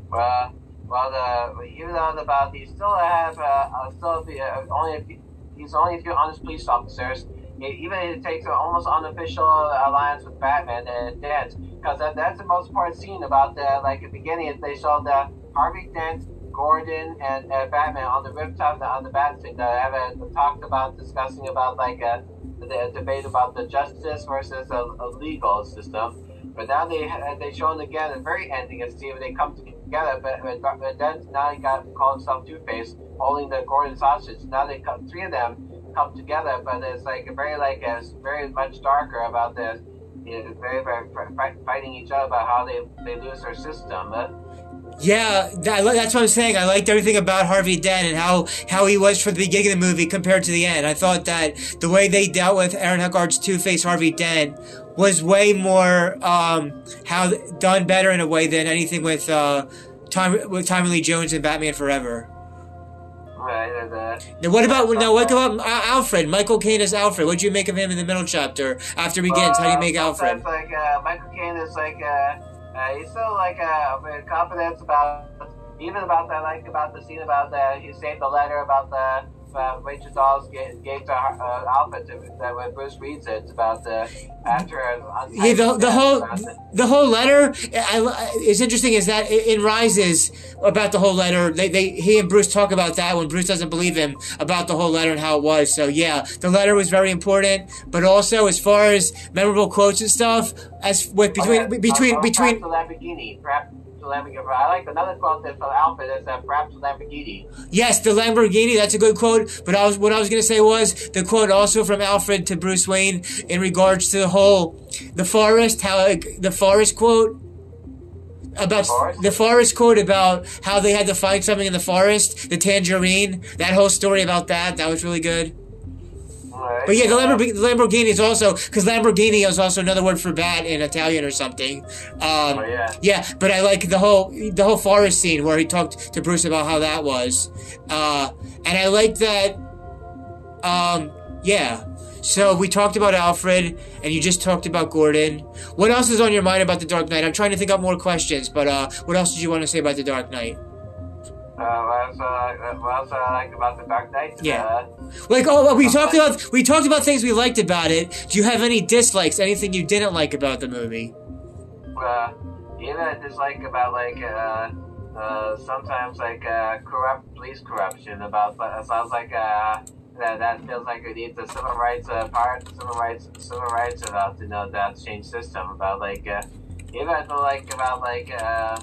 Well, well, the even though about he still have uh, still be, uh, only a few, he's only a few honest police officers even it takes an almost unofficial alliance with Batman and Dent, because that, that's the most important scene about the like the beginning. They show the Harvey Dent, Gordon, and uh, Batman on the rooftop on the bat scene. They have talked about discussing about like a, the debate about the justice versus a, a legal system. But now they they shown again the very ending of Steve. They come together, but, but Dent now he got called himself Two Face, holding the Gordon sausage. Now they come three of them come together, but it's like very like it's very much darker about this. You know, very very fighting each other about how they they lose their system. Yeah, that, that's what I'm saying. I liked everything about Harvey Dent and how, how he was from the beginning of the movie compared to the end. I thought that the way they dealt with Aaron Eckhart's Two Face Harvey Dent was way more um, how done better in a way than anything with uh, Tom with Tommy Lee Jones and Batman Forever. Now, what about now? What about uh, Alfred? Michael Caine as Alfred. What do you make of him in the middle chapter after he begins? How do you make Alfred? Like uh, Michael Caine is like uh, uh he's still like uh, confidence about even about that like about the scene about that he saved the letter about the uh, Rachel Dawes gave, gave to uh, Alfred that when Bruce reads it, about the after. Yeah, the, the whole the whole letter I, is interesting. Is that in Rises about the whole letter? They, they he and Bruce talk about that when Bruce doesn't believe him about the whole letter and how it was. So yeah, the letter was very important. But also as far as memorable quotes and stuff, as with between okay. between uh, between. The Lamborghini, perhaps Lamborghini. I like another quote that's from Alfred that perhaps the Lamborghini. Yes, the Lamborghini. That's a good quote. But I was what I was gonna say was the quote also from Alfred to Bruce Wayne in regards to the whole the forest. How like, the forest quote about the forest? the forest? quote about how they had to find something in the forest, the tangerine. That whole story about that. That was really good. Right. But yeah, the Lamborghini, the Lamborghini is also because Lamborghini is also another word for bat in Italian or something. Um, Oh, yeah. yeah, but I like the whole the whole forest scene where he talked to Bruce about how that was, uh, and I like that. Um, yeah. So we talked about Alfred, and you just talked about Gordon. What else is on your mind about the Dark Knight? I'm trying to think up more questions, but uh, what else did you want to say about the Dark Knight? Uh, what else, uh, what I like about the Dark Knight? Yeah. Uh, Like, oh, well, we talked about we talked about things we liked about it. Do you have any dislikes? Anything you didn't like about the movie? uh, you know, I dislike about like uh, uh, sometimes like uh, corrupt police corruption. About it sounds like uh, that that feels like it needs a civil rights uh, part, civil rights, civil rights about you know that change system. About like uh, you know, I don't like about like uh,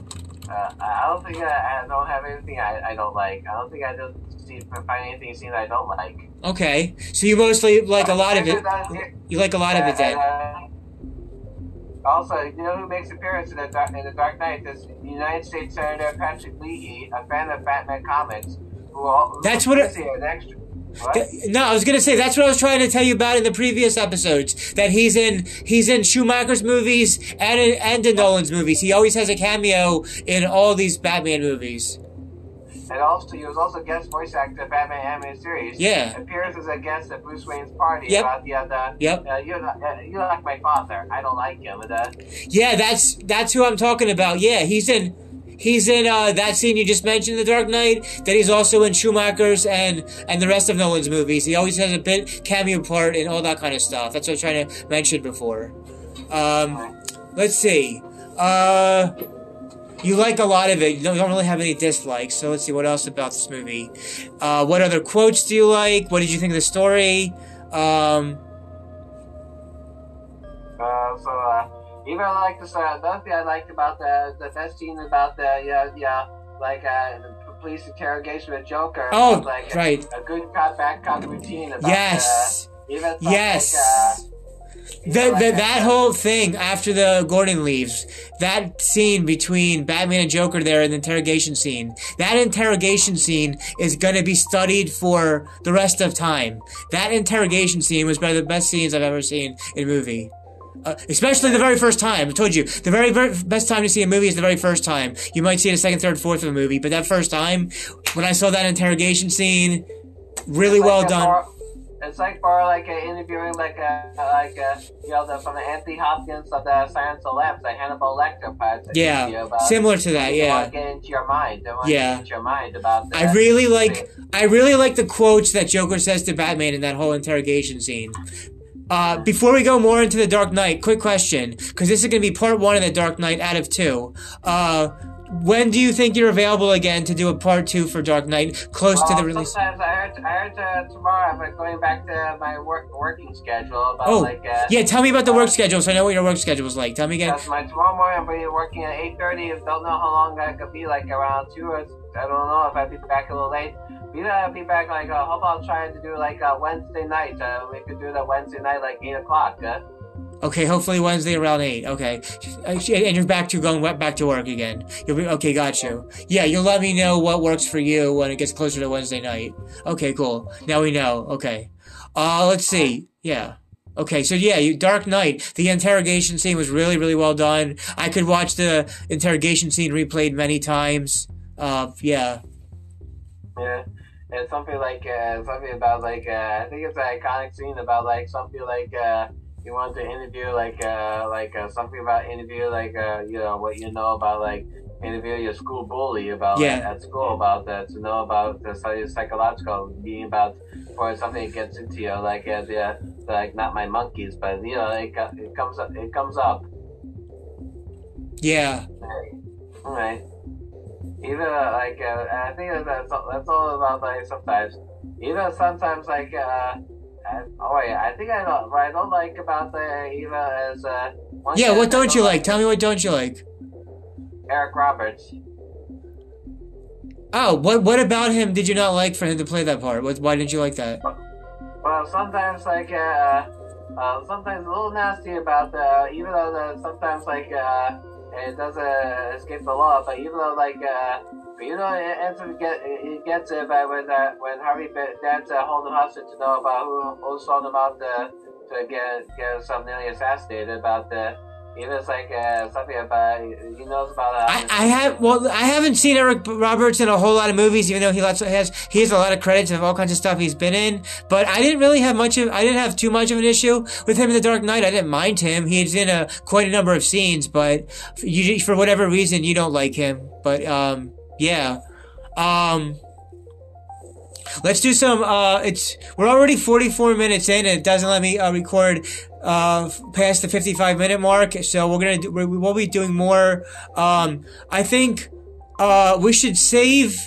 uh, I don't think I, I don't have anything I, I don't like. I don't think I don't see find anything seen I don't like. Okay, so you mostly like a lot of it. Uh, You like a lot of it then. uh, also, you know who makes appearance in the Dark, in the Dark Knight? This United States Senator Patrick Leahy, a fan of Batman comics, who, all, who That's what it- an extra. No, I was gonna say that's what I was trying to tell you about in the previous episodes. That he's in he's in Schumacher's movies and in, and in Nolan's movies. He always has a cameo in all these Batman movies. And also, he was also guest voice actor of Batman animated series. Yeah. Appears as a guest at Bruce Wayne's party Yep. about the other. Yep. Uh, you're, not, uh, you're like my father. I don't like him. And, uh, Yeah, that's that's who I'm talking about. Yeah, he's in he's in uh, that scene you just mentioned, The Dark Knight. That he's also in Schumacher's and and the rest of Nolan's movies. He always has a bit cameo part and all that kind of stuff. That's what I was trying to mention before. Um, let's see. Uh, you like a lot of it. You don't, don't really have any dislikes. So let's see what else about this movie. Uh, what other quotes do you like? What did you think of the story? Um, Uh, so, uh, even I like the uh, another thing I liked about the, the best scene about the, yeah, yeah, like, uh, the police interrogation with Joker. Oh, was, like, right. A, good cop, bad cop routine about, yes. uh, even something Yes. Like, uh, The, the, that uh, whole thing after the Gordon leaves, that scene between Batman and Joker there in the interrogation scene, that interrogation scene is gonna be studied for the rest of time. That interrogation scene was one of the best scenes I've ever seen in a movie. Uh, especially the very first time. I told you, the very, very best time to see a movie is the very first time. You might see it a second, third, fourth of a movie, but that first time, when I saw that interrogation scene, really it's well like done. more- it's like more like uh, interviewing like a like uh you know the from the Anthony Hopkins of the Silence of the Lambs, the Hannibal Lecter you Yeah, similar to that, yeah. want to get into your mind. Yeah. to get into your mind about that. I really like I really like the quotes that Joker says to Batman in that whole interrogation scene. Uh, before we go more into the Dark Knight, quick question, because this is going to be part one of the Dark Knight out of two. Uh, when do you think you're available again to do a part two for Dark Knight, close to the release? Sometimes I heard, I heard uh, tomorrow I'm going back to my work working schedule about Oh, like uh, yeah. Tell me about the work schedule, so I know what your work schedule is like. Tell me again. My tomorrow morning. I'm be working at eight thirty. I Don't know how long that could be. Like around two or I don't know if I'd be back a little late. Maybe I'll be back like uh, how about trying to do like uh, Wednesday night? Uh, we could do that Wednesday night like eight o'clock. Uh? Okay, hopefully Wednesday around eight. Okay, Uh, and you're back to going back to work again. You'll be okay. Got you. Yeah, you'll let me know what works for you when it gets closer to Wednesday night. Okay, cool. Now we know. Okay. Uh, let's see. Yeah. Okay, so yeah, you, Dark Knight. The interrogation scene was really, really well done. I could watch the interrogation scene replayed many times. Uh, yeah. Yeah. And something like uh, something about like uh, I think it's an iconic scene about like something like uh, you want to interview like uh, like uh, something about interview like uh, you know what you know about like interview your school bully about Yeah. at school about that to know about the psy- psychological being about or something that gets into you like uh, the like not my monkeys but you know it, it comes up it comes up Yeah. all right even uh, like uh, I think that's all, that's all about like sometimes even sometimes like uh I, oh wait I think I don't what I don't like about the Eva is uh Yeah, what I don't you like? Tell me what don't you like? Eric Roberts Oh, what what about him did you not like for him to play that part? What, why didn't you like that? well sometimes like uh, uh sometimes a little nasty about the even though the sometimes like uh it doesn't escape the law but even though like uh But you know, it get he gets it by when uh, when Harvey Dent's uh, holding hostage to know about who who sold him out to to get get himself nearly assassinated about the even it's like uh, something about he knows about. Uh, I, I have well, I haven't seen Eric Roberts in a whole lot of movies, even though he lots has he has a lot of credits of all kinds of stuff he's been in. But I didn't really have much of I didn't have too much of an issue with him in The Dark Knight. I didn't mind him. He's in a quite a number of scenes, but you, for whatever reason you don't like him. But um, yeah, um. Let's do some. Uh, it's we're already 44 minutes in, and it doesn't let me uh, record uh, past the 55 minute mark. So we're gonna do, we will be doing more. Um, I think uh, we should save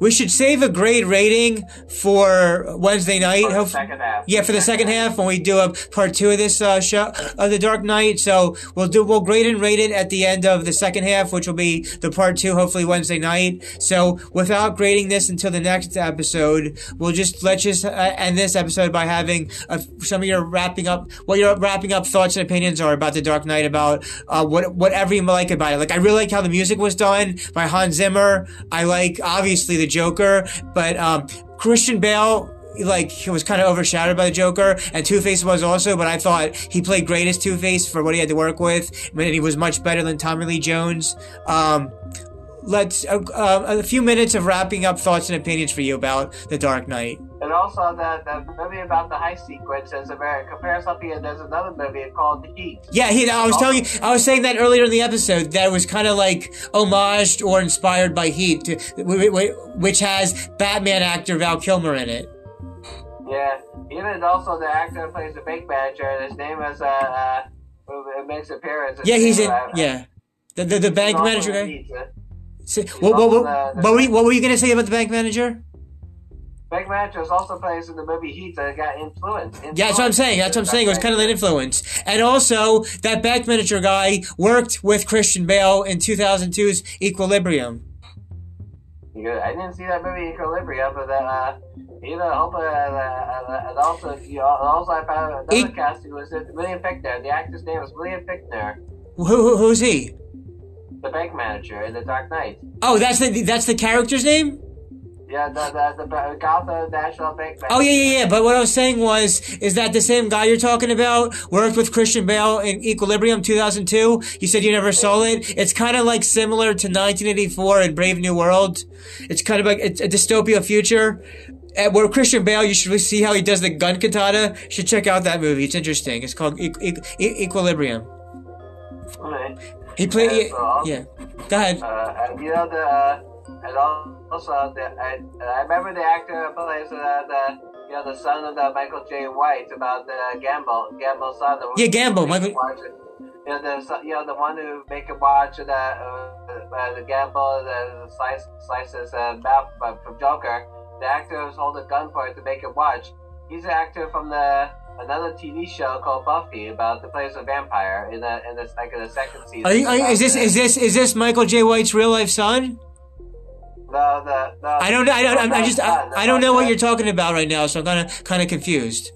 we should save a grade rating for Wednesday night. For the second half. Yeah, for the second half when we do a part two of this uh, show of the Dark Knight. So we'll do we'll grade and rate it at the end of the second half, which will be the part two, hopefully Wednesday night. So without grading this until the next episode, we'll just let's just uh, end this episode by having uh, some of your wrapping up what your wrapping up thoughts and opinions are about the Dark Knight, about uh, what whatever you like about it. Like I really like how the music was done by Hans Zimmer. I like obviously the Joker, but um, Christian Bale like he was kind of overshadowed by the Joker, and Two Face was also. But I thought he played great as Two Face for what he had to work with, and he was much better than Tommy Lee Jones. Um, let's uh, uh, a few minutes of wrapping up thoughts and opinions for you about the Dark Knight. And also that the movie about the heist sequence is a very compare something. There's another movie called Heat. Yeah, he. I was telling you, I was saying that earlier in the episode that was kind of like homaged or inspired by Heat, which has Batman actor Val Kilmer in it. Yeah, even also the actor who plays the bank manager. His name is uh, uh makes appearance. Yeah, he's in. Uh, yeah, the the, the bank manager. So, what, what, what, the, what, were you, what were you gonna say about the bank manager? Bank manager also plays in the movie Heat that got influenced. influence. Yeah, that's what I'm saying. That's what I'm saying. It was kind of an influence. And also, that bank manager guy worked with Christian Bale in 2002's Equilibrium. I didn't see that movie Equilibrium, but then, uh, you know, hope, uh, uh, and also, you know, also I found another e- casting was William Fichtner. The actor's name was William Fichtner. Who, who, who's he? The bank manager in The Dark Knight. Oh, that's the that's the character's name. Yeah, the the, the Gotham National Bank. Oh yeah, yeah, yeah. But what I was saying was, is that the same guy you're talking about worked with Christian Bale in Equilibrium 2002? You said you never saw it. It's kind of like similar to 1984 and Brave New World. It's kind of like it's a dystopia future. Uh, where Christian Bale, you should see how he does the gun katana. You should check out that movie. It's interesting. It's called e- e- e- Equilibrium. Okay. He played. Yeah, yeah. Go ahead. Uh, you know the. Uh, and also the I, I remember the actor plays uh, the you know the son of the Michael Jai White about the Gambol Gambol's son. The yeah, Gambol. Michael. You know, the, you know the one who make him watch the uh, uh, the Gambol the slice slices uh, mouth from Joker. The actor who's holding a gun for it to make him watch. He's an actor from the another TV show called Buffy about the place of vampire in the in the like in the second season. Are you, are you, is this is this is this Michael Jai White's real life son? No, the, the, I don't. know. I don't. I just. I, I don't know what you're talking about right now, so I'm kind of kind of confused.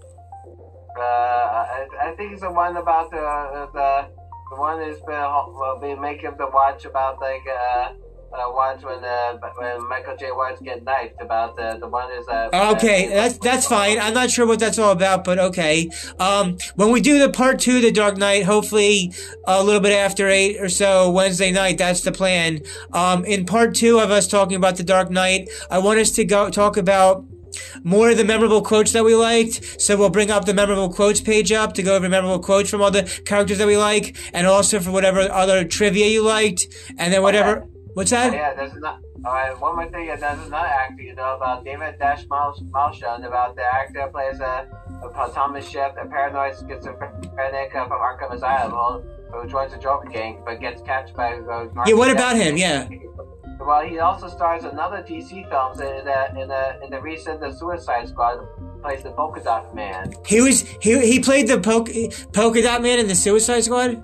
Uh, I, I think it's the one about the the the one that's been will be making the watch about like uh uh, watch when uh, when Michael Jai White's getting knifed about the the one is uh, okay that's that's fine. I'm not sure what that's all about but okay. Um when we do the part two the Dark Knight hopefully a little bit after eight or so Wednesday night that's the plan. Um in part two of us talking about the Dark Knight I want us to go talk about more of the memorable quotes that we liked. So we'll bring up the memorable quotes page up to go over memorable quotes from all the characters that we like, and also for whatever other trivia you liked, and then whatever. What's that? Yeah, there's not. All right, one more thing. There's another actor you know about David Dastmalchian, about the actor who plays a, a Thomas Schiff, a paranoid schizophrenic from Arkham Asylum, who joins the Joker gang but gets captured by. Uh, yeah, what about him? Yeah. Well, he also stars in another DC films in the in the in the recent The Suicide Squad. Plays the Polka Dot Man. He was he he played the polka, polka Dot Man in the Suicide Squad.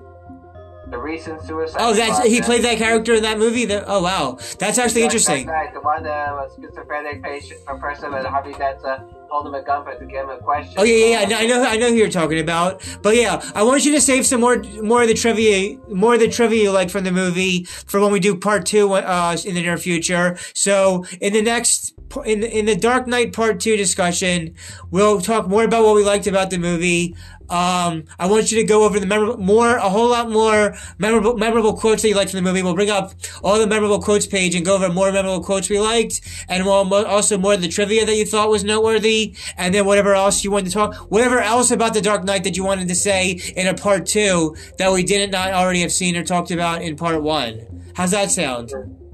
The recent Suicide. Oh, that's he played that character in that movie. That oh wow, that's actually Dark interesting. Knight, the one that was schizophrenic patient, a person with Harvey Dent uh, told him a gunfight to give him a question. Oh yeah, yeah, yeah. I know, I know who you're talking about. But yeah, I want you to save some more, more of the trivia, more of the trivia like from the movie for when we do part two uh, in the near future. So in the next, in the, in the Dark Knight Part Two discussion, we'll talk more about what we liked about the movie. Um, I want you to go over the memorable, more, a whole lot more memorable, memorable quotes that you liked from the movie. We'll bring up all the memorable quotes page and go over more memorable quotes we liked, and we'll also more of the trivia that you thought was noteworthy, and then whatever else you wanted to talk, whatever else about the Dark Knight that you wanted to say in a part two that we didn't not already have seen or talked about in part one. How's that sound?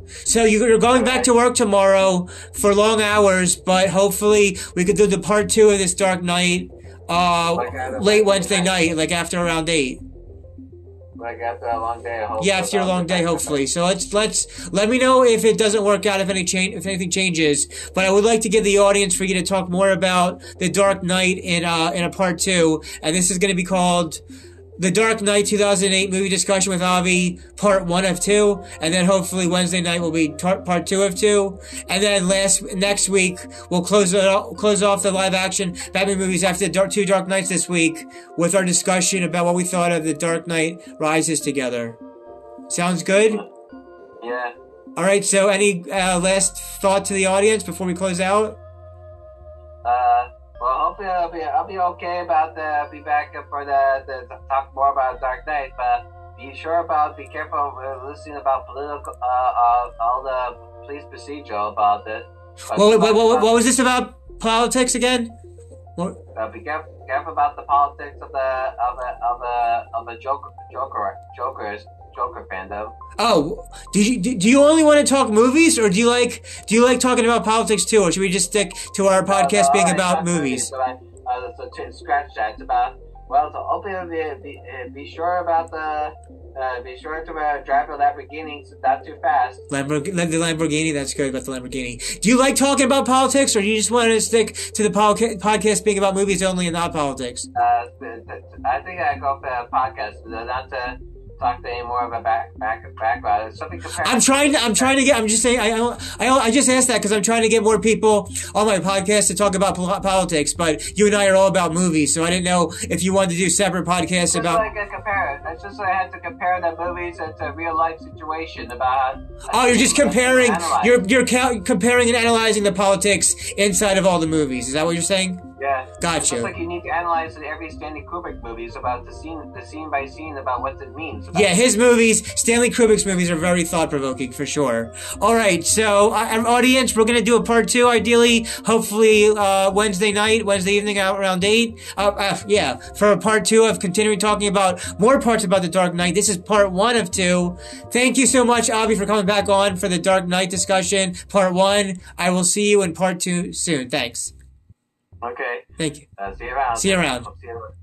So you're going back to work tomorrow for long hours, but hopefully we could do the part two of this Dark Knight uh, Like, uh, late Wednesday night, like after around eight. Like after a long day. Yeah, after your long day, hopefully. So let's let's let me know if it doesn't work out, if any change, if anything changes. But I would like to give the audience for you to talk more about the Dark Knight in uh in a part two, and this is going to be called. The Dark Knight 2008 movie discussion with Avi, part one of two, and then hopefully Wednesday night will be tar- part two of two, and then last next week we'll close it o- close off the live action Batman movies after the dark, two Dark Knights this week with our discussion about what we thought of the Dark Knight Rises together. Sounds good. Yeah. All right. So, any uh, last thought to the audience before we close out? Uh, well, hopefully I'll be I'll be okay about the I'll be back for the, the to talk more about Dark Knight, but be sure about be careful uh, listening about political uh, uh all the police procedural about this. What, what, what was this about? Politics again? What? Uh, be careful, careful about the politics of the of the of the of the Joker Joker Jokers Joker fandom. Oh, do you do you only want to talk movies, or do you like do you like talking about politics too, or should we just stick to our podcast Uh, being about movies? but, uh, so to scratch that. It's about well, so hopefully be, be, uh, be sure about the uh, be sure to uh, drive a Lamborghini not too fast. Lamborghini, the Lamborghini. That's good about the Lamborghini. Do you like talking about politics, or do you just want to stick to the podca- podcast being about movies only and not politics? Uh, I think I go for a podcast, not to talk to any more of a back back background. It's something compared. I'm trying to. I'm trying to get. I'm just saying. I I, I, just asked that because I'm trying to get more people on my podcast to talk about politics. But you and I are all about movies, so I didn't know if you wanted to do separate podcasts Just about. like a compare. It's just I had to compare the movies to real life situation about. Oh, you're just comparing. You're you're ca- comparing and analyzing the politics inside of all the movies. Is that what you're saying? Yeah. Gotcha. It's like you need to analyze every Stanley Kubrick movie is about the scene, the scene by scene about what it means. Yeah, his movies, Stanley Kubrick's movies, are very thought provoking for sure. All right, so uh, audience, we're gonna do a part two, ideally, hopefully uh, Wednesday night, Wednesday evening, out around eight. Uh, uh, yeah, for a part two of continuing talking about more parts about the Dark Knight. This is part one of two. Thank you so much, Avi, for coming back on for the Dark Knight discussion, part one. I will see you in part two soon. Thanks. Okay. Thank you. Uh, see you around. See you around. See you around.